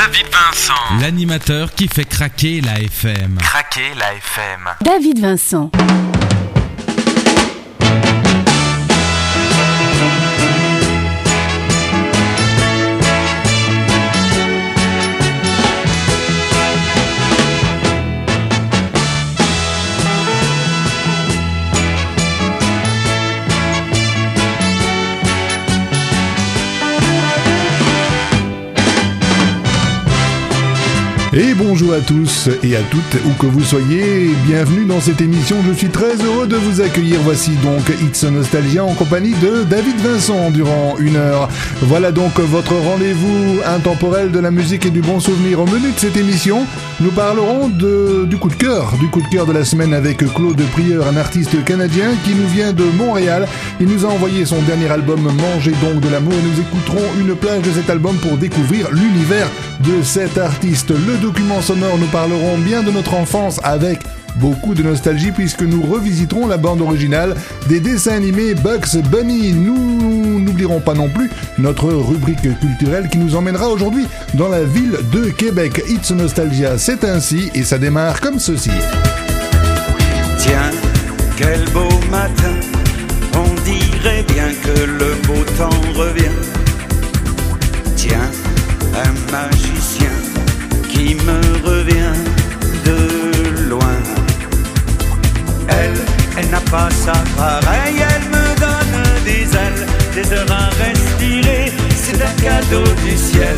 David Vincent. L'animateur qui fait craquer la FM. Craquer la FM. David Vincent. Et bonjour à tous et à toutes, où que vous soyez, bienvenue dans cette émission. Je suis très heureux de vous accueillir. Voici donc It's Nostalgia en compagnie de David Vincent durant une heure. Voilà donc votre rendez-vous intemporel de la musique et du bon souvenir. Au menu de cette émission, nous parlerons de, du coup de cœur, du coup de cœur de la semaine avec Claude Prieur, un artiste canadien qui nous vient de Montréal. Il nous a envoyé son dernier album Manger donc de l'amour et nous écouterons une plage de cet album pour découvrir l'univers de cet artiste. Document sonore, nous parlerons bien de notre enfance avec beaucoup de nostalgie puisque nous revisiterons la bande originale des dessins animés Bugs Bunny. Nous n'oublierons pas non plus notre rubrique culturelle qui nous emmènera aujourd'hui dans la ville de Québec. It's Nostalgia, c'est ainsi et ça démarre comme ceci. Tiens, quel beau matin, on dirait bien que le beau temps revient. Tiens, un magicien n'a pas sa pareille, elle me donne des ailes, des heures à respirer. C'est un cadeau du ciel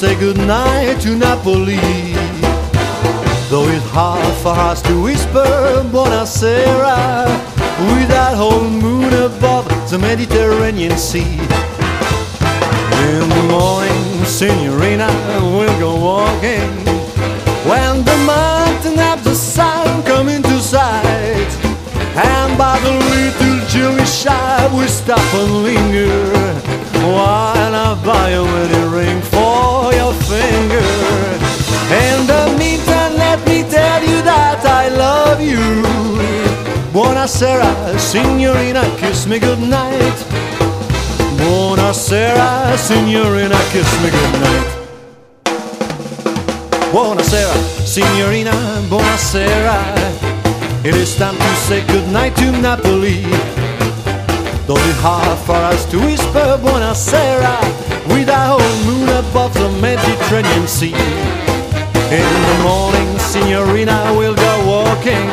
say goodnight to Napoli. Though it's hard for us to whisper buonasera with that whole moon above the Mediterranean Sea. In the morning, signorina, we'll go walking when the mountain have the sun come into sight. And by the little Jewish shop we stop and linger While I buy a wedding ring for finger. In the meantime let me tell you that I love you. Buonasera, signorina, kiss me goodnight. Buonasera, signorina, kiss me goodnight. Buonasera, signorina, buonasera it is time to say goodnight to Napoli. Though it's hard for us to whisper Buonasera with our whole moon above the Mediterranean Sea. In the morning, Signorina we'll go walking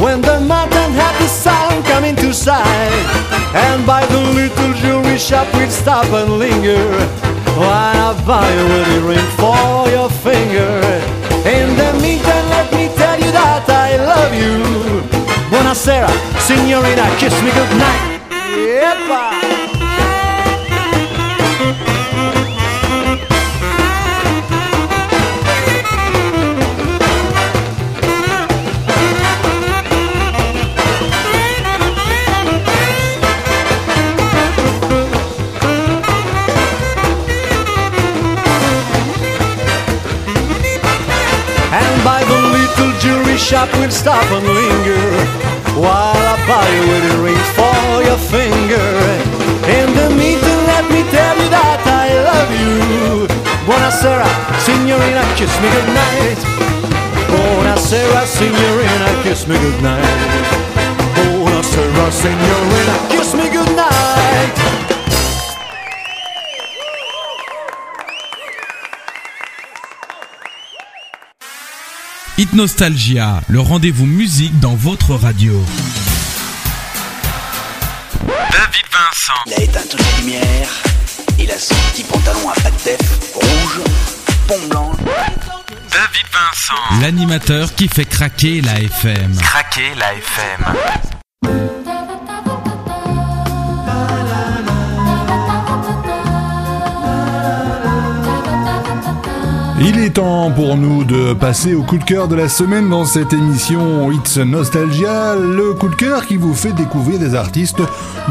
when the mountain happy sun come into sight. And by the little jewelry shop we'll stop and linger while I buy a wedding ring for your finger. In the meantime, let me tell you that I love you. Buonasera, signorina, kiss me goodnight. Yepa! And by the little jewelry shop we'll stop and linger While I buy you wedding ring for your finger In the meantime let me tell you that I love you. Buonasera, signorina, kiss me goodnight. Buonasera, signorina, kiss me goodnight. Buonasera, signorina, kiss me goodnight Nostalgia, le rendez-vous musique dans votre radio. David Vincent. Il a éteint toutes les lumières. Il a son petit pantalon à def rouge, pont blanc. David Vincent. L'animateur qui fait craquer la FM. Craquer la FM. Il est temps pour nous de passer au coup de cœur de la semaine dans cette émission It's Nostalgia, le coup de cœur qui vous fait découvrir des artistes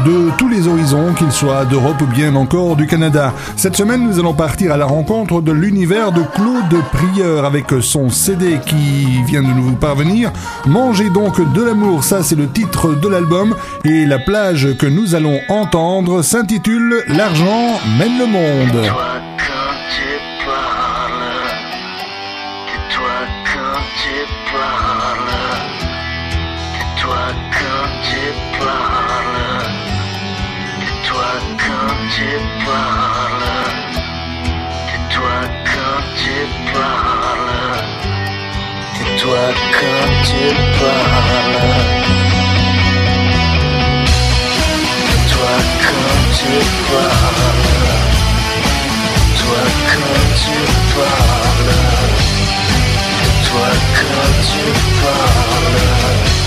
de tous les horizons, qu'ils soient d'Europe ou bien encore du Canada. Cette semaine, nous allons partir à la rencontre de l'univers de Claude Prieur avec son CD qui vient de nous parvenir. Mangez donc de l'amour, ça c'est le titre de l'album et la plage que nous allons entendre s'intitule L'argent mène le monde. Tais-toi quand tu parles. Tais-toi quand tu parles. Tais-toi quand tu parles. Tais-toi quand tu parles.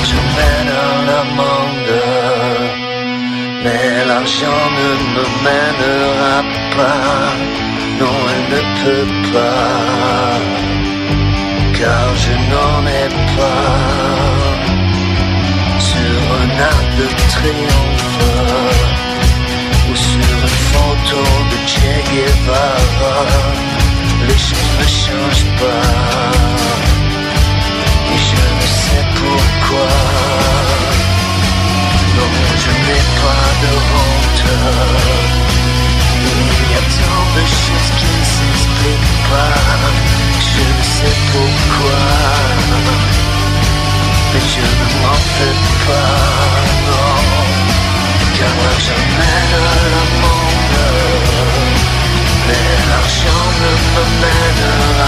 Car l'argent mène à un monde Mais l'argent ne me mènera pas. Non, elle ne peut pas Car je n'en ai pas. Sur un arc de triomphe Ou sur une photo de Che Guevara Les choses ne changent pas pourquoi. Non, je n'ai pas de honte. Il y a tant de choses qui ne s'expliquent pas. Je ne sais pourquoi. Mais je ne m'en fais pas, non. Car mène à la monde. Mais l'argent ne me mènera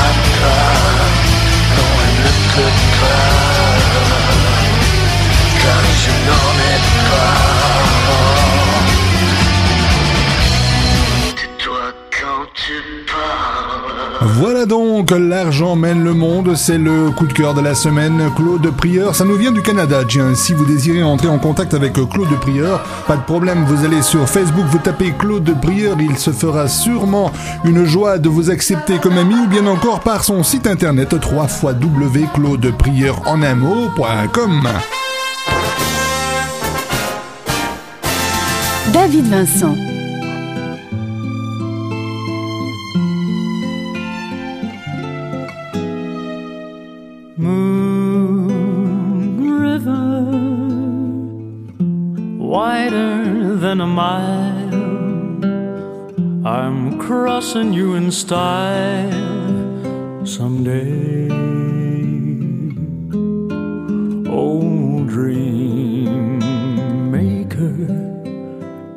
Voilà donc, l'argent mène le monde, c'est le coup de cœur de la semaine. Claude Prieur, ça nous vient du Canada, tiens. Si vous désirez entrer en contact avec Claude Prieur, pas de problème, vous allez sur Facebook, vous tapez Claude Prieur, il se fera sûrement une joie de vous accepter comme ami, ou bien encore par son site internet www.claudeprieur en un mot.com. David Vincent. I'm crossing you in style someday. Oh, dream maker,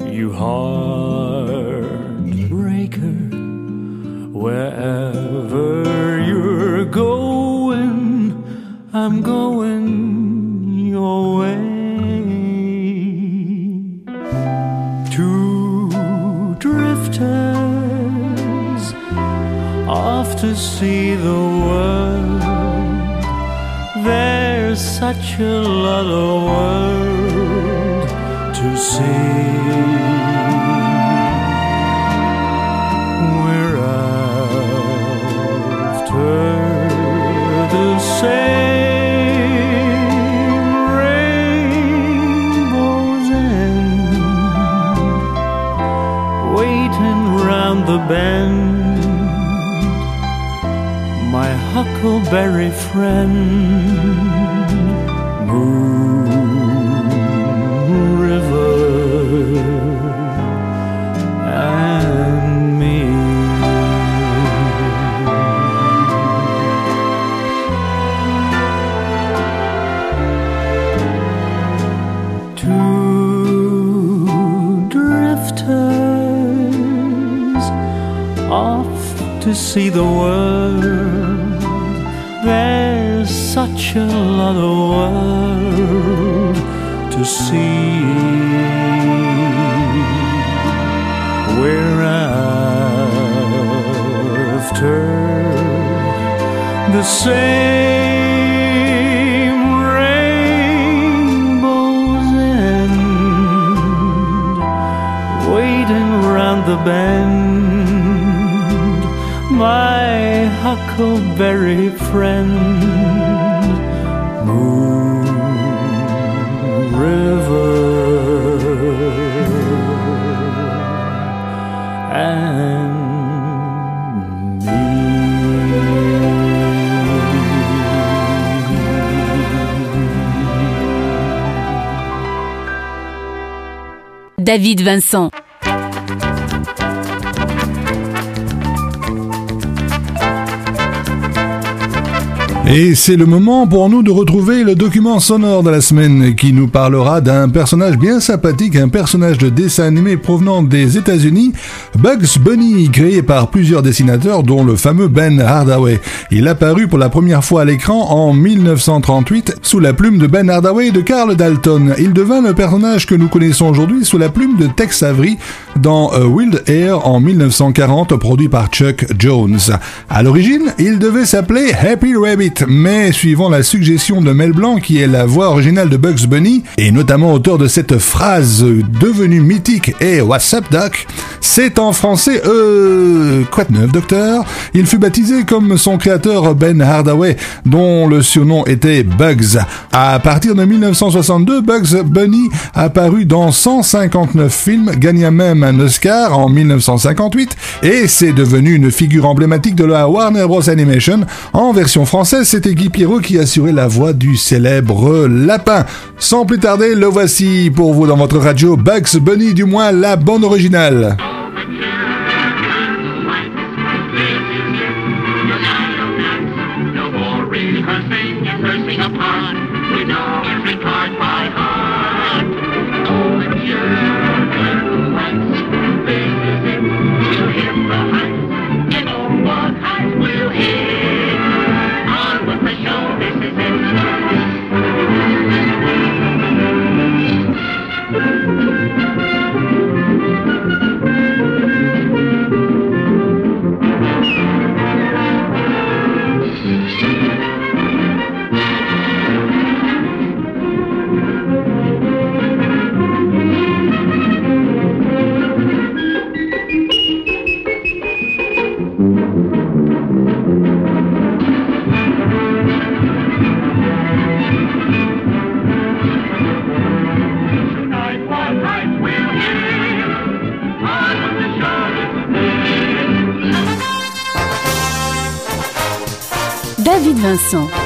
you heartbreaker, wherever you're going, I'm going to see the world. There's such a lot of world to see. We're after the same rainbow's end, waiting round the bend. Huckleberry friend, Moon River, and me. Two drifters off to see the world. Lot of world to see. We're after the same rainbow's end, waiting round the bend. My huckleberry friend, David Vincent. Et c'est le moment pour nous de retrouver le document sonore de la semaine qui nous parlera d'un personnage bien sympathique, un personnage de dessin animé provenant des États-Unis, Bugs Bunny, créé par plusieurs dessinateurs dont le fameux Ben Hardaway. Il apparut pour la première fois à l'écran en 1938 sous la plume de Ben Hardaway et de Carl Dalton. Il devint le personnage que nous connaissons aujourd'hui sous la plume de Tex Avery dans A Wild Air en 1940 produit par Chuck Jones. À l'origine, il devait s'appeler Happy Rabbit mais suivant la suggestion de Mel Blanc, qui est la voix originale de Bugs Bunny, et notamment auteur de cette phrase devenue mythique et What's up Doc, c'est en français euh quoi de neuf docteur? Il fut baptisé comme son créateur Ben Hardaway, dont le surnom était Bugs. À partir de 1962, Bugs Bunny apparut dans 159 films, gagna même Oscar en 1958 et c'est devenu une figure emblématique de la Warner Bros Animation en version française c'était Guy Pierrot qui assurait la voix du célèbre lapin. Sans plus tarder, le voici pour vous dans votre radio Bugs Bunny, du moins la bande originale. David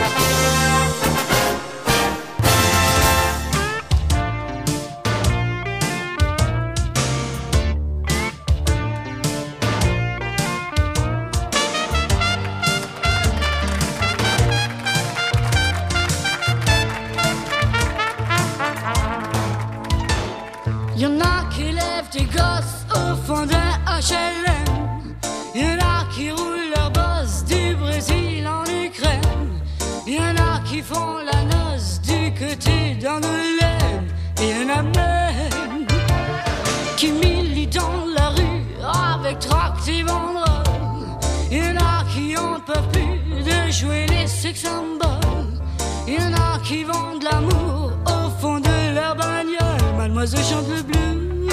qui en peuvent plus de jouer les sex symboles. Y en a qui vendent l'amour au fond de leur bagnole. Mademoiselle chante le blues.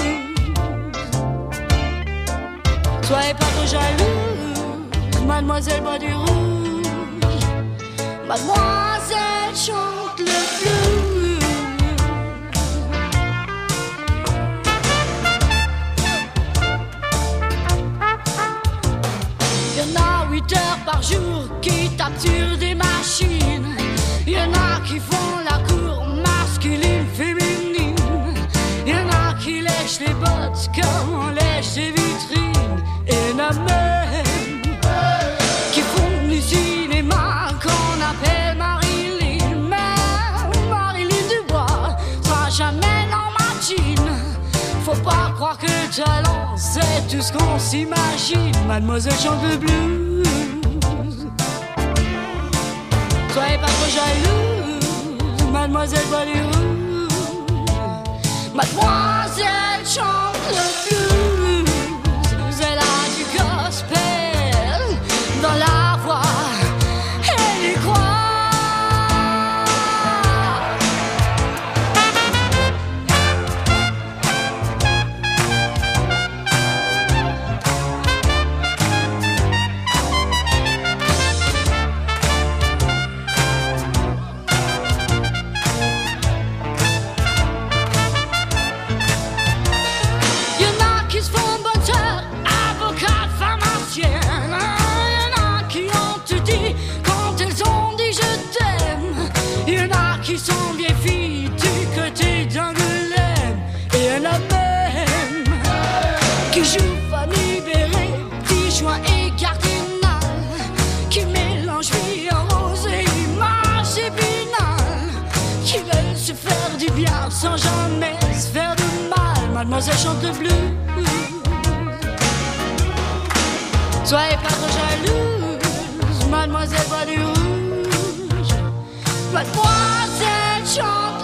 Soyez pas trop jalouse, mademoiselle boit du rouge. Mademoiselle chante le blues. En a 8 heures par jour qui tapent des machines. Y en a qui font la cour masculine, féminine. Y en a qui lèchent les bottes comme on lèche les vitrines. Et y en a même qui font du cinéma qu'on appelle Marilyn. Mais Marilyn Dubois sera jamais dans ma jean. Faut pas croire que le talent c'est tout ce qu'on s'imagine. Mademoiselle chante le blues. Jalouse, mademoiselle rouge. Mademoiselle chante le blues. Elle a du gospel dans la mademoiselle chante le blues. Soyez pas trop jalouse, mademoiselle voit du rouge. Mademoiselle chante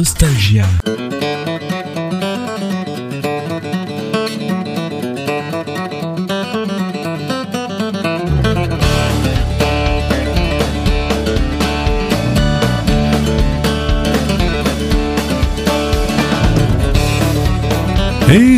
Nostalgia.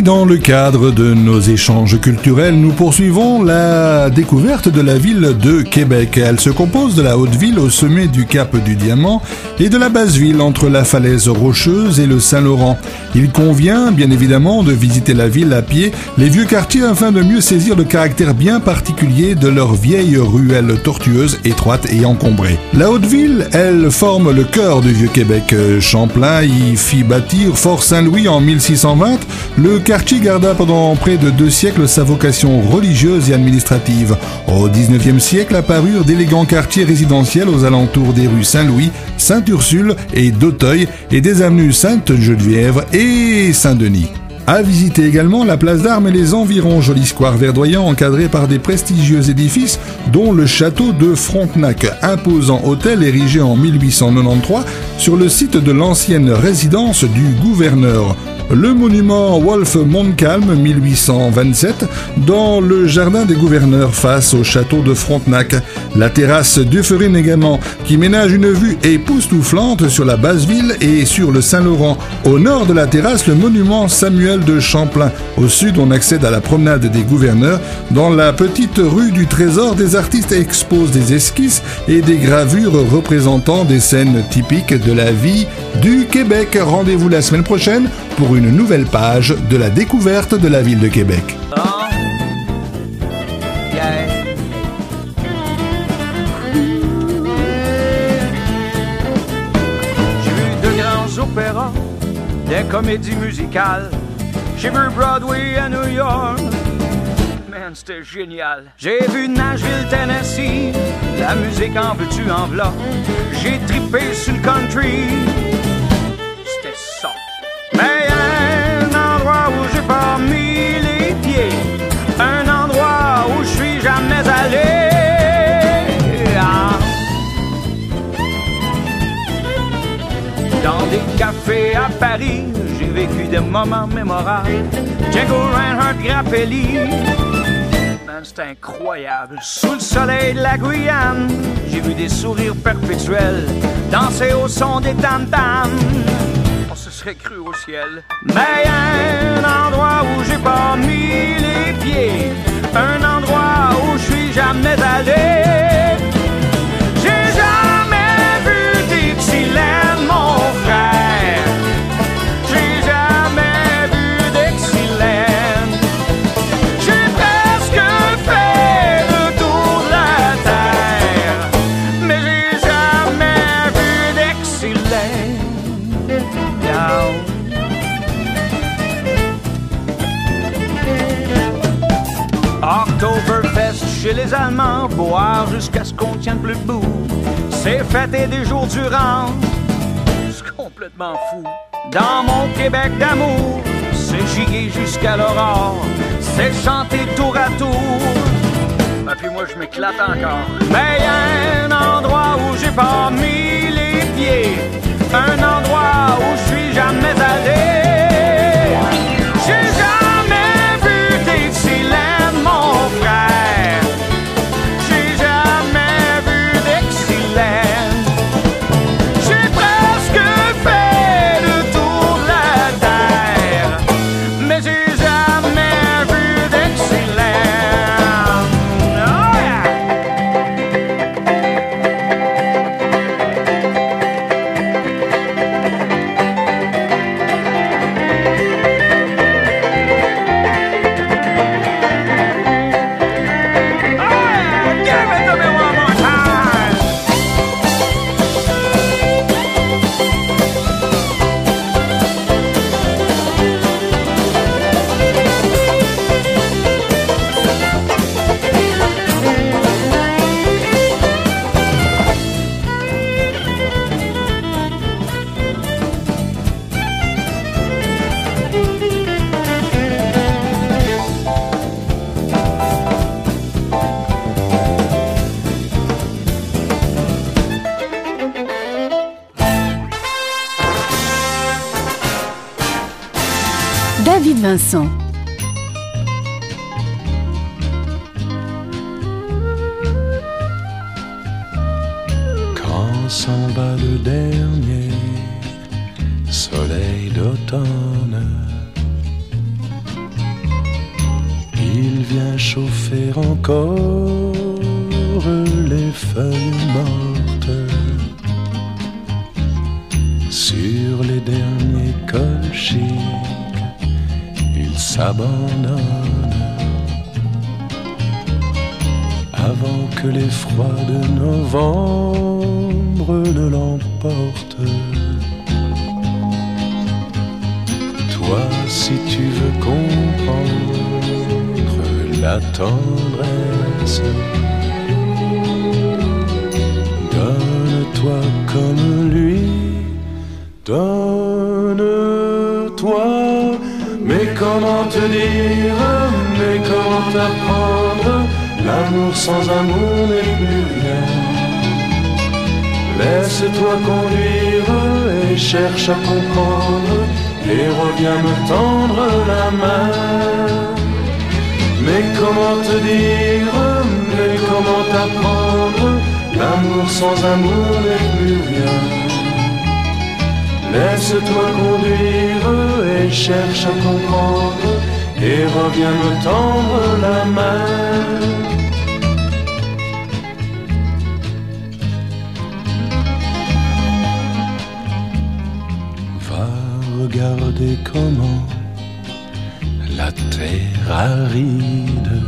Dans le cadre de nos échanges culturels, nous poursuivons la découverte de la ville de Québec. Elle se compose de la haute ville au sommet du cap du Diamant et de la basse ville entre la falaise rocheuse et le Saint-Laurent. Il convient bien évidemment de visiter la ville à pied, les vieux quartiers afin de mieux saisir le caractère bien particulier de leurs vieilles ruelles tortueuses, étroites et encombrées. La haute ville, elle forme le cœur du vieux Québec. Champlain y fit bâtir Fort Saint-Louis en 1620. Le quartier garda pendant près de deux siècles sa vocation religieuse et administrative. Au 19e siècle apparurent d'élégants quartiers résidentiels aux alentours des rues Saint-Louis, Sainte-Ursule et d'Auteuil et des avenues Sainte-Geneviève et Saint-Denis. À visiter également la place d'Armes et les environs, joli square verdoyant encadré par des prestigieux édifices, dont le château de Frontenac, imposant hôtel érigé en 1893 sur le site de l'ancienne résidence du gouverneur. Le monument Wolf Montcalm 1827 dans le jardin des gouverneurs face au château de Frontenac. La terrasse Dufferin également qui ménage une vue époustouflante sur la basse ville et sur le Saint-Laurent. Au nord de la terrasse, le monument Samuel de Champlain. Au sud, on accède à la promenade des gouverneurs. Dans la petite rue du Trésor, des artistes exposent des esquisses et des gravures représentant des scènes typiques de la vie du Québec. Rendez-vous la semaine prochaine pour une nouvelle page de la découverte de la ville de Québec. J'ai vu de grands opéras, des comédies musicales. J'ai vu Broadway à New York. Man, c'était génial. J'ai vu Nashville, Tennessee. La musique en veux-tu en v'là? J'ai trippé sur le country. Un endroit où je suis jamais allé. Dans des cafés à Paris, j'ai vécu des moments mémorables. Django Reinhardt Grappelli, c'est incroyable. Sous le soleil de la Guyane, j'ai vu des sourires perpétuels danser au son des tam-tams. Cru au ciel. Mais un endroit où j'ai pas mis les pieds, un endroit où je suis jamais allé. Boire jusqu'à ce qu'on tienne plus debout. C'est fêter des jours durant, c'est complètement fou. Dans mon Québec d'amour, c'est giguer jusqu'à l'aurore, c'est chanter tour à tour. Et puis moi je m'éclate encore. Mais y a un endroit où j'ai pas mis les pieds, un endroit où je suis jamais allé. Laisse-toi conduire et cherche à comprendre et reviens me tendre la main. Mais comment te dire, mais comment t'apprendre? L'amour sans amour n'est plus rien. Laisse-toi conduire et cherche à comprendre et reviens me tendre la main. Regarder comment la terre aride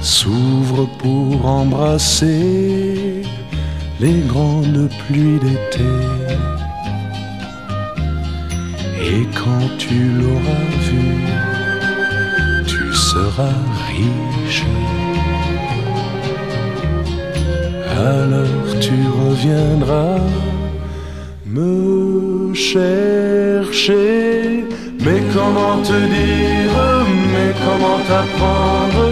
s'ouvre pour embrasser les grandes pluies d'été. Et quand tu l'auras vu, tu seras riche. Alors tu reviendras me chercher. Mais comment te dire, mais comment t'apprendre?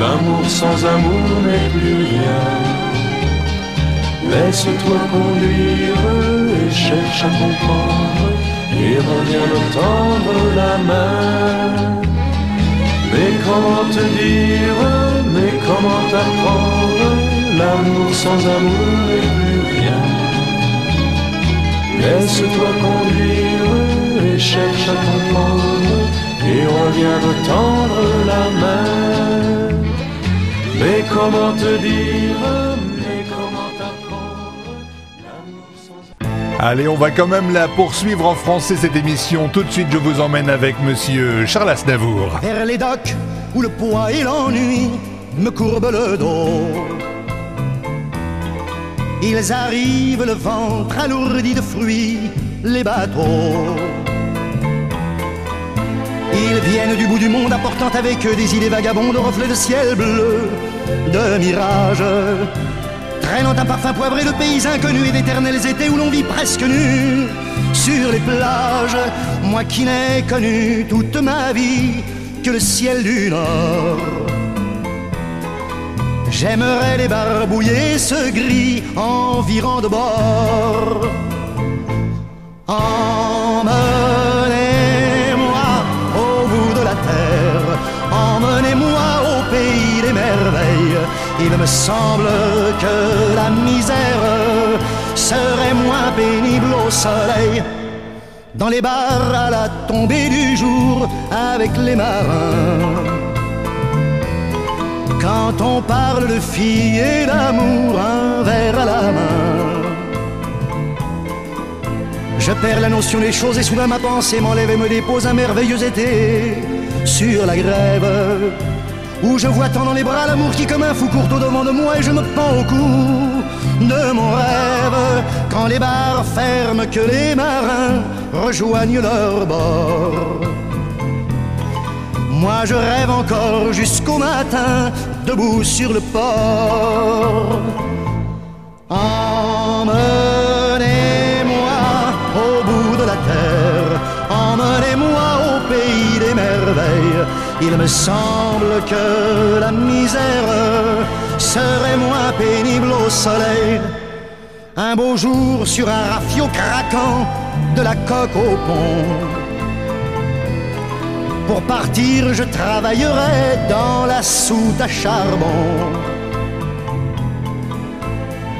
L'amour sans amour n'est plus rien. Laisse-toi conduire et cherche à comprendre et reviens me tendre la main. Mais comment te dire, mais comment t'apprendre? L'amour sans amour n'est plus. Laisse-toi conduire et cherche à comprendre et reviens me tendre la main. Mais comment te dire, mais comment t'apprendre L'amour sans Allez, on va quand même la poursuivre en français cette émission. Tout de suite, je vous emmène avec monsieur Charles Aznavour. vers les docks où le poids et l'ennui me courbent le dos. Ils arrivent le ventre alourdi de fruits, les bateaux. Ils viennent du bout du monde apportant avec eux des idées vagabondes, reflets de ciel bleu, de mirages. Traînant un parfum poivré de pays inconnus et d'éternels étés où l'on vit presque nu sur les plages. Moi qui n'ai connu toute ma vie que le ciel du Nord. J'aimerais les barbouiller ce gris environ de bord. Emmenez-moi au bout de la terre, emmenez-moi au pays des merveilles. Il me semble que la misère serait moins pénible au soleil. Dans les bars à la tombée du jour avec les marins. Quand on parle de filles et d'amour, un verre à la main. Je perds la notion des choses et soudain ma pensée m'enlève et me dépose un merveilleux été sur la grève. Où je vois tant dans les bras l'amour qui comme un fou court au devant de moi et je me pends au cou de mon rêve. Quand les bars ferment, que les marins rejoignent leur bord. Moi je rêve encore jusqu'au matin, debout sur le port. Emmenez-moi au bout de la terre, emmenez-moi au pays des merveilles. Il me semble que la misère serait moins pénible au soleil. Un beau jour sur un rafio craquant de la coque au pont Pour partir, je travaillerai dans la soute à charbon.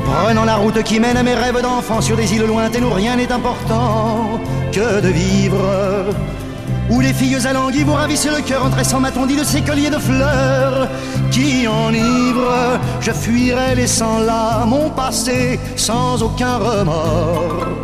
Prenant la route qui mène à mes rêves d'enfant sur des îles lointaines où rien n'est important que de vivre. Où les filles alanguies vous ravissent le cœur en tressant ma tondie de ces colliers de fleurs qui enivrent. Je fuirai laissant là mon passé sans aucun remords.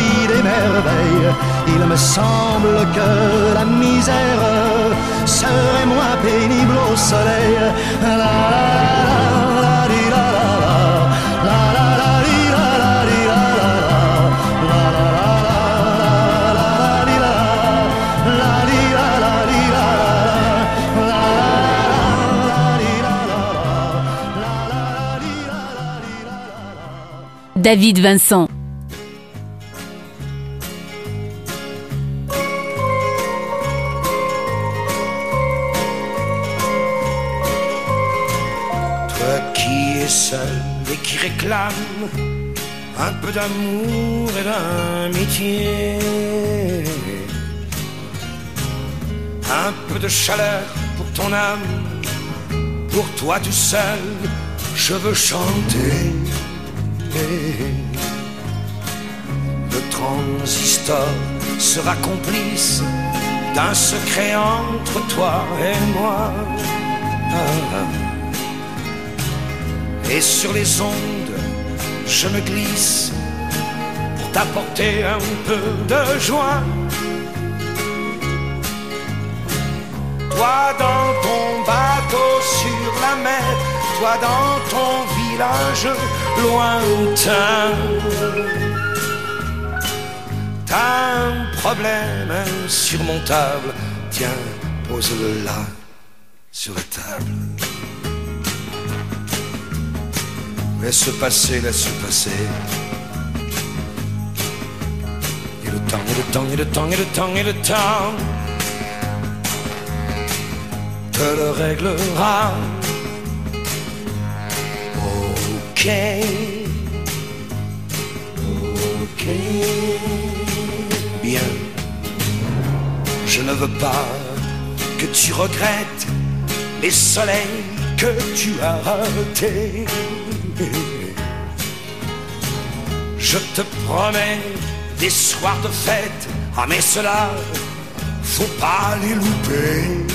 Il me semble que la misère serait moins pénible au soleil. La, la, d'amour et d'amitié, un peu de chaleur pour ton âme, pour toi tout seul, je veux chanter. Le transistor sera complice d'un secret entre toi et moi. Et sur les ondes, je me glisse t'apporter un peu de joie. Toi dans ton bateau sur la mer, toi dans ton village lointain. T'as un problème insurmontable, tiens, pose-le là, sur la table. Laisse passer, laisse passer. Temps, et le temps, et le temps, et le temps, et le temps te le réglera. Ok, ok, bien. Je ne veux pas que tu regrettes les soleils que tu as ratés. Je te promets des soirs de fête, ah mais cela, faut pas les louper.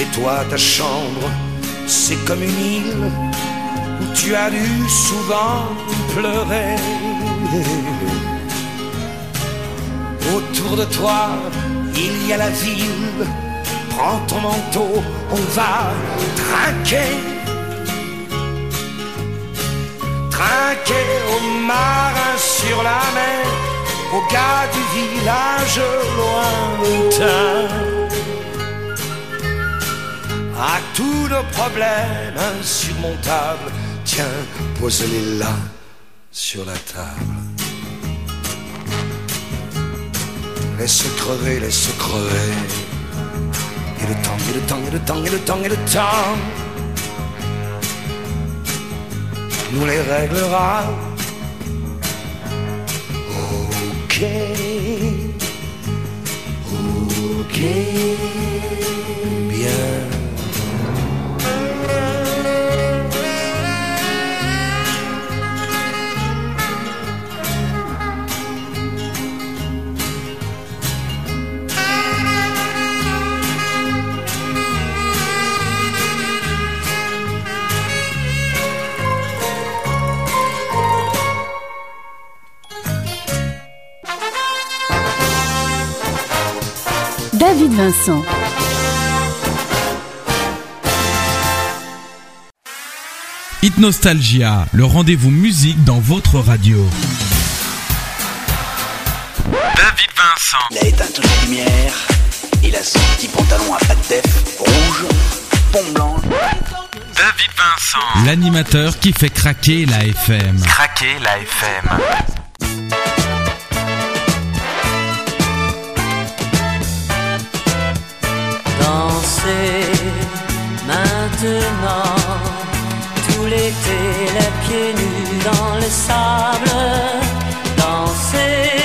Et toi, ta chambre, c'est comme une île où tu as dû souvent pleurer. Autour de toi, il y a la ville. Prends ton manteau, on va trinquer. Trinquer aux marins sur la mer, aux gars du village lointain. À tous nos problèmes insurmontables, tiens, pose-les là sur la table. Laisse crever, laisse crever. Et le temps, et le temps, et le temps, et le temps, et le temps nous les réglera. Ok, ok, bien. David Vincent. Hit Nostalgia, le rendez-vous musique dans votre radio. David Vincent. Il a éteint toutes les lumières. Il a son petit pantalon à pattes def rouge, pompe blanche. David Vincent. L'animateur qui fait craquer la FM. Craquer la FM. Maintenant, tout l'été, les pieds nus dans le sable. Danser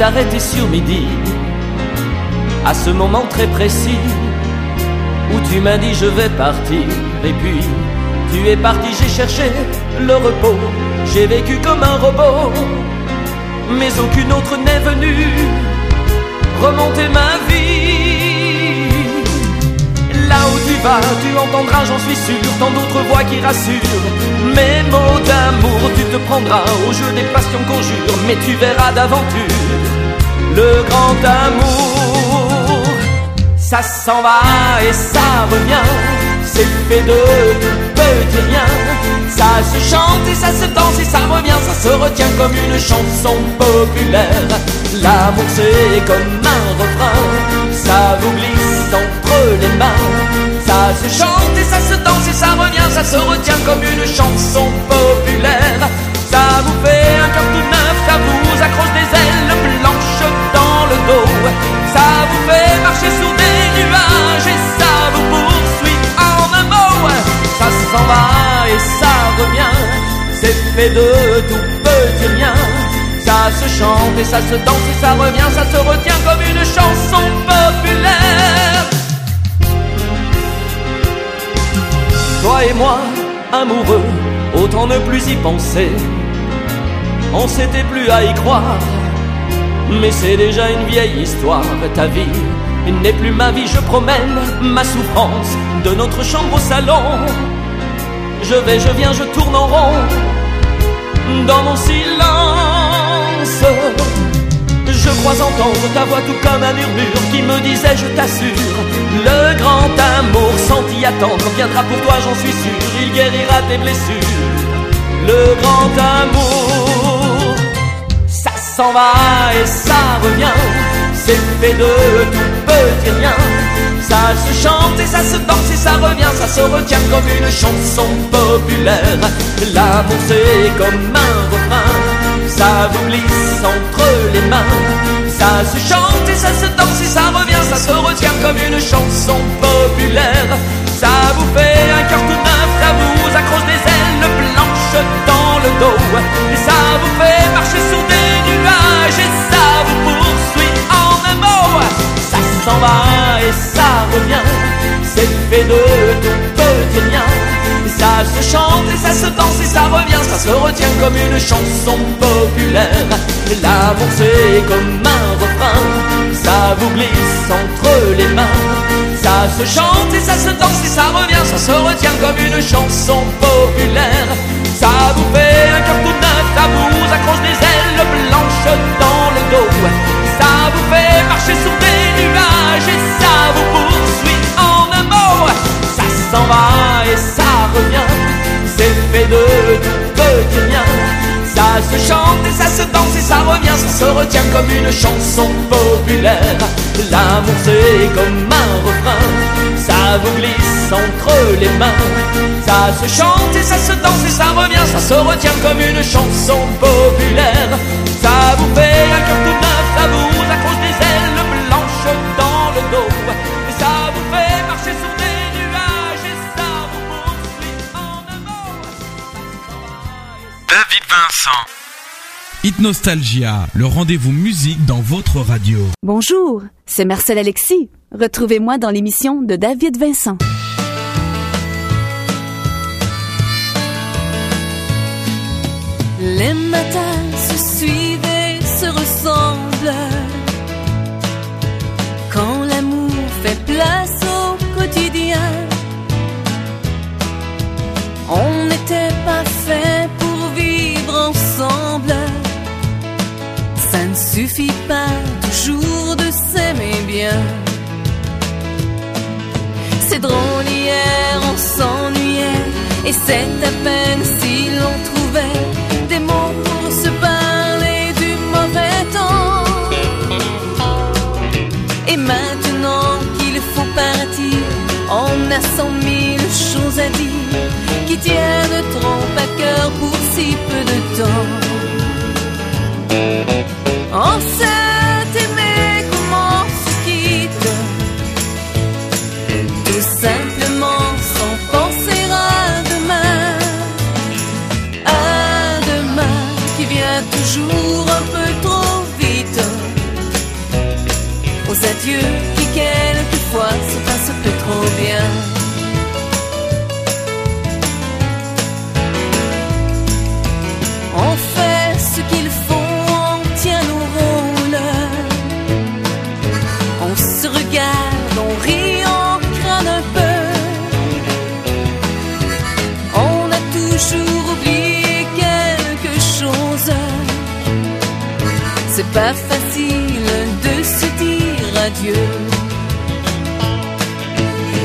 s'est sur midi. À ce moment très précis où tu m'as dit je vais partir. Et puis tu es parti, j'ai cherché le repos. J'ai vécu comme un robot, mais aucune autre n'est venue remonter ma vie. Là où tu vas, tu entendras, j'en suis sûr, tant d'autres voix qui rassurent. Mes mots d'amour, tu te prendras au jeu des passions qu'on jure, mais tu verras d'aventure le grand amour. Ça s'en va et ça revient, c'est fait de petits riens. Ça se chante et ça se danse et ça revient, ça se retient comme une chanson populaire. L'amour c'est comme un refrain, ça vous glisse entre les mains. Ça se chante et ça se danse et ça revient, ça se retient comme une chanson populaire. Ça vous fait un cœur tout neuf, ça vous accroche des ailes blanches dans le dos. Ça vous fait marcher sous des nuages et ça vous poursuit en un mot. Ça s'en va et ça revient, c'est fait de tout petit rien. Ça se chante et ça se danse et ça revient, ça se retient comme une chanson populaire. Toi et moi, amoureux, autant ne plus y penser. On s'était plus à y croire, mais c'est déjà une vieille histoire. Ta vie n'est plus ma vie, je promène ma souffrance de notre chambre au salon. Je vais, je viens, je tourne en rond dans mon silence. Je crois entendre ta voix tout comme un murmure qui me disait je t'assure Le grand amour sans t'y attendre viendra pour toi j'en suis sûr. Il guérira tes blessures. Le grand amour Ça s'en va et ça revient. C'est fait de tout petit rien. Ça se chante et ça se danse et ça revient. Ça se retient comme une chanson populaire. L'amour c'est comme un refrain. Ça vous glisse entre les mains. Ça se chante et ça se danse et ça revient, ça se retient comme une chanson populaire. Ça vous fait un cœur tout neuf, ça vous accroche des ailes blanches dans le dos. Et ça vous fait marcher sur des nuages et ça vous poursuit en un mot. Ça s'en va et ça revient, c'est fait de tout petit rien. Ça se chante et ça se danse et ça revient, ça se retient comme une chanson populaire. L'amour c'est comme un refrain, ça vous glisse entre les mains. Ça se chante et ça se danse et ça revient, ça se retient comme une chanson populaire. Ça vous fait un cœur tout neuf, ça vous accroche des ailes blanches dans le dos. Ça vous fait marcher sur des nuages et ça vous poursuit en un mot. Ça s'en va et ça revient, c'est fait de tout petit rien. Ça se chante et ça se danse et ça revient, ça se retient comme une chanson populaire. L'amour c'est comme un refrain, ça vous glisse entre les mains. Ça se chante et ça se danse et ça revient, ça se retient comme une chanson populaire. Ça vous fait un cœur Vincent. Hit Nostalgia, le rendez-vous musique dans votre radio. Bonjour, c'est Marcel Alexis. Retrouvez-moi dans l'émission de David Vincent. Les matins se suivent et se ressemblent. Quand l'amour fait place ne suffit pas toujours de s'aimer bien. C'est drôle, hier on s'ennuyait, et c'est à peine si l'on trouvait des mots pour se parler du mauvais temps. Et maintenant qu'il faut partir, on a cent mille choses à dire qui tiennent trop à cœur pour si peu de temps.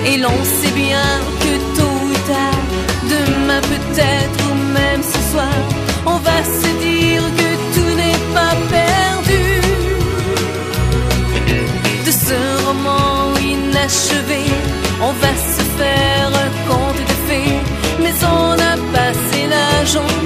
Et l'on sait bien que tôt ou tard, demain peut-être ou même ce soir, on va se dire que tout n'est pas perdu. De ce roman inachevé, on va se faire un conte de fées, mais on a passé l'âge, on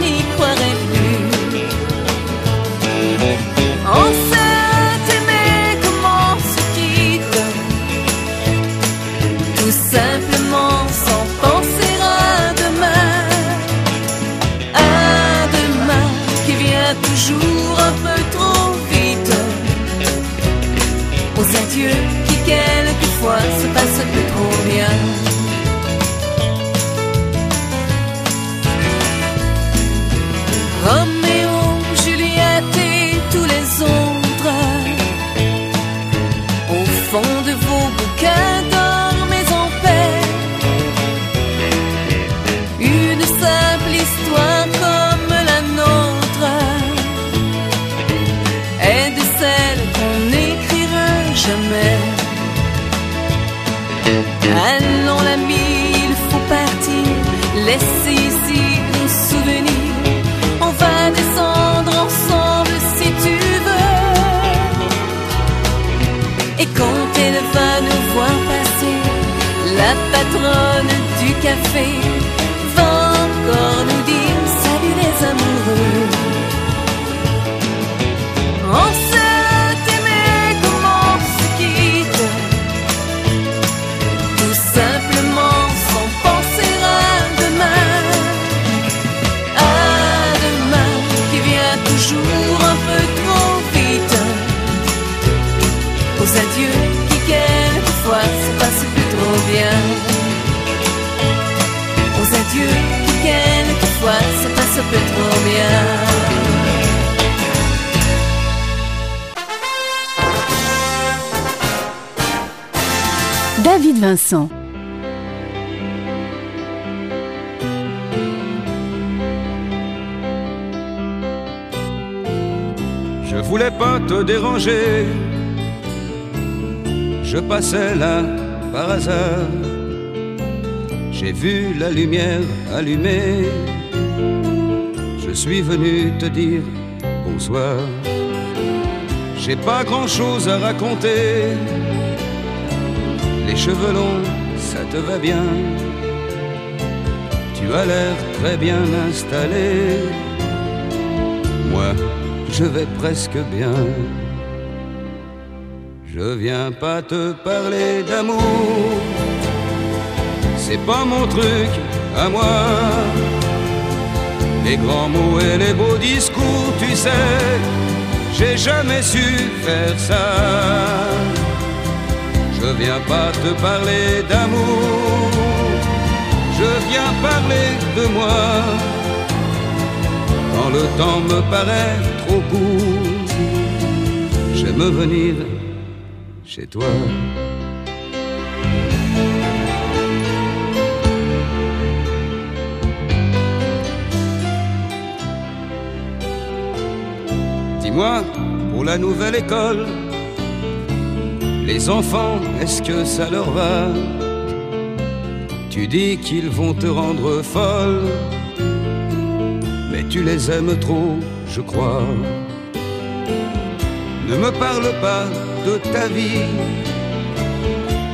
voulais pas te déranger. Je passais là par hasard. J'ai vu la lumière allumée. Je suis venu te dire bonsoir. J'ai pas grand chose à raconter. Les cheveux longs, ça te va bien. Tu as l'air très bien installé. Moi, je vais presque bien. Je viens pas te parler d'amour, c'est pas mon truc à moi. Les grands mots et les beaux discours, tu sais, j'ai jamais su faire ça. Je viens pas te parler d'amour, je viens parler de moi quand le temps me paraît trop court, j'aime venir chez toi. Dis-moi, pour la nouvelle école, les enfants, est-ce que ça leur va? Tu dis qu'ils vont te rendre folle mais tu les aimes trop, je crois. Ne me parle pas de ta vie,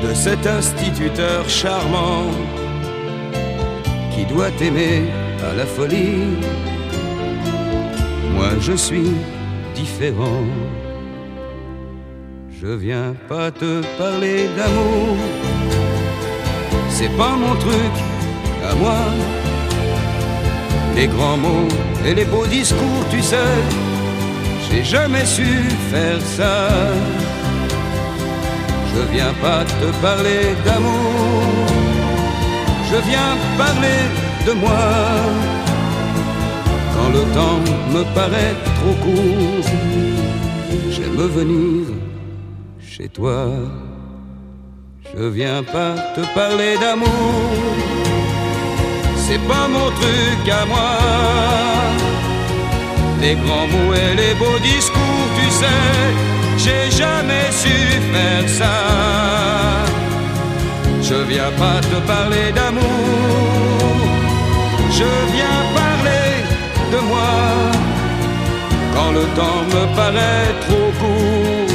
de cet instituteur charmant qui doit t'aimer à la folie. Moi je suis différent. Je viens pas te parler d'amour, c'est pas mon truc à moi les grands mots et les beaux discours, tu sais, j'ai jamais su faire ça. Je viens pas te parler d'amour, je viens parler de moi. Quand le temps me paraît trop court, j'aime venir chez toi. Je viens pas te parler d'amour c'est pas mon truc à moi. Les grands mots et les beaux discours, tu sais, j'ai jamais su faire ça. Je viens pas te parler d'amour, je viens parler de moi. Quand le temps me paraît trop court,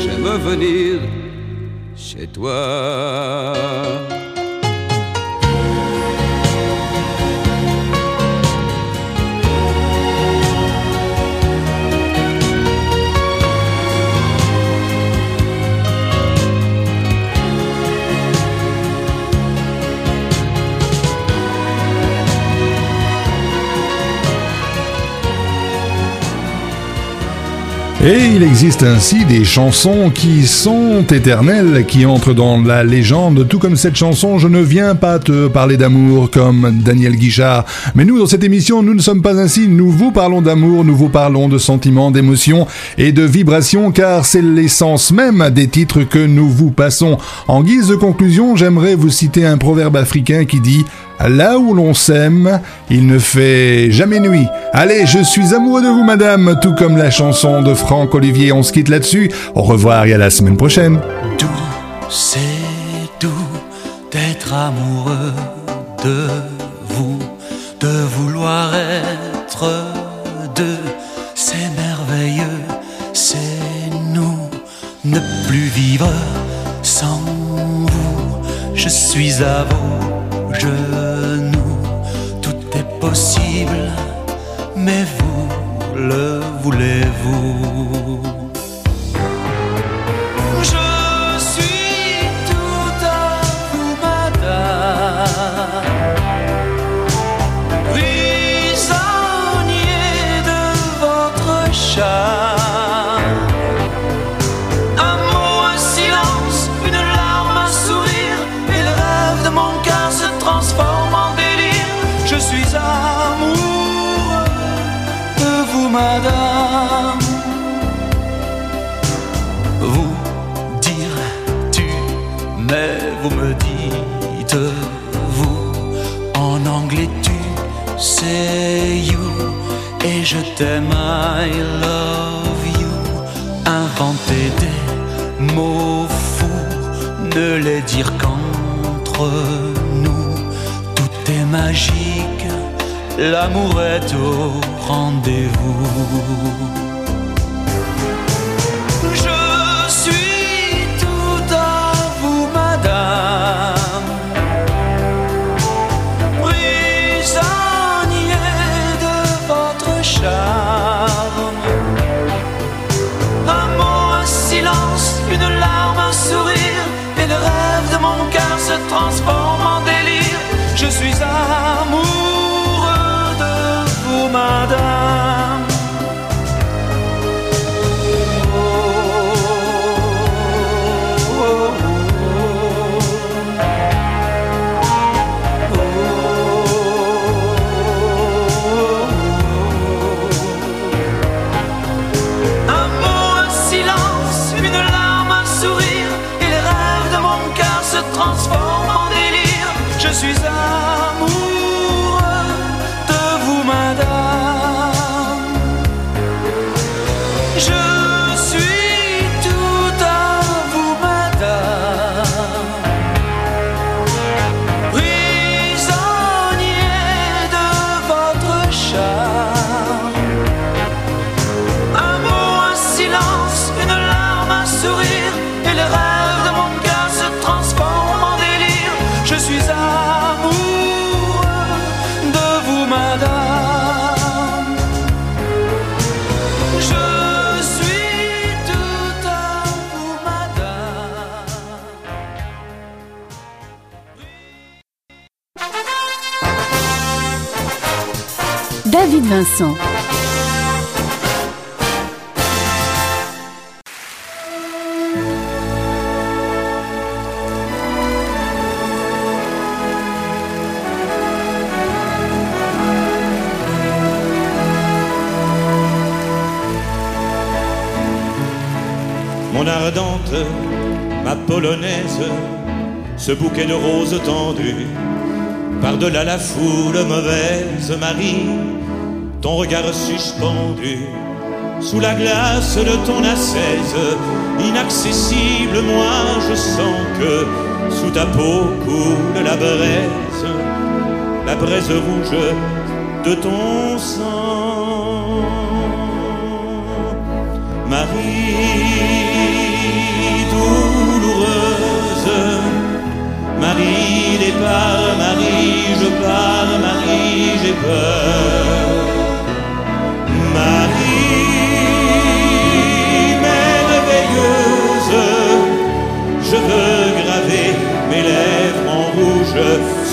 j'aime venir chez toi. Et il existe ainsi des chansons qui sont éternelles, qui entrent dans la légende, tout comme cette chanson Je ne viens pas te parler d'amour comme Daniel Guichard. Mais nous, dans cette émission, nous ne sommes pas ainsi, nous vous parlons d'amour, nous vous parlons de sentiments, d'émotions et de vibrations, car c'est l'essence même des titres que nous vous passons. En guise de conclusion, j'aimerais vous citer un proverbe africain qui dit Là où l'on s'aime, il ne fait jamais nuit. Allez, je suis amoureux de vous, madame, tout comme la chanson de Franck Olivier. On se quitte là-dessus. Au revoir et à la semaine prochaine. Doux, c'est doux d'être amoureux de vous, de vouloir être deux. C'est merveilleux, c'est nous, ne plus vivre sans vous. Je suis à vous genoux. Possible, mais vous le voulez-vous? T'aime love you. Inventer des mots fous, ne les dire qu'entre nous. Tout est magique, l'amour est au rendez-vous. Transforme en délire. Je suis amoureux Mon ardente, ma polonaise, ce bouquet de roses tendues, par-delà la foule mauvaise, Marie, ton regard suspendu, sous la glace de ton ascèse, inaccessible, moi je sens que sous ta peau coule la braise, la braise rouge de ton sang. Marie douloureuse, Marie départ, Marie je pars, Marie j'ai peur.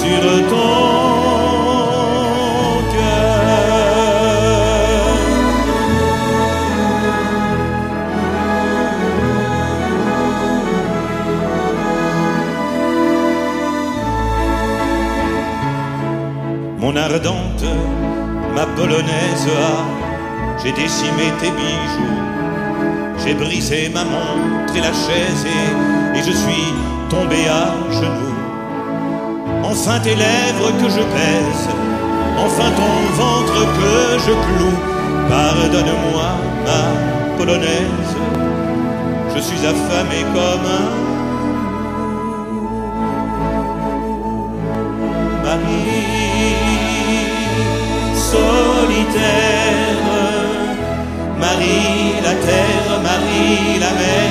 Sur ton cœur. Mon ardente, ma polonaise, ah, j'ai décimé tes bijoux, j'ai brisé ma montre et la chaise et, et je suis tombé à genoux. Enfin tes lèvres que je baise, enfin ton ventre que je cloue. Pardonne-moi, ma polonaise, je suis affamé comme un Marie solitaire, Marie la terre, Marie la mer,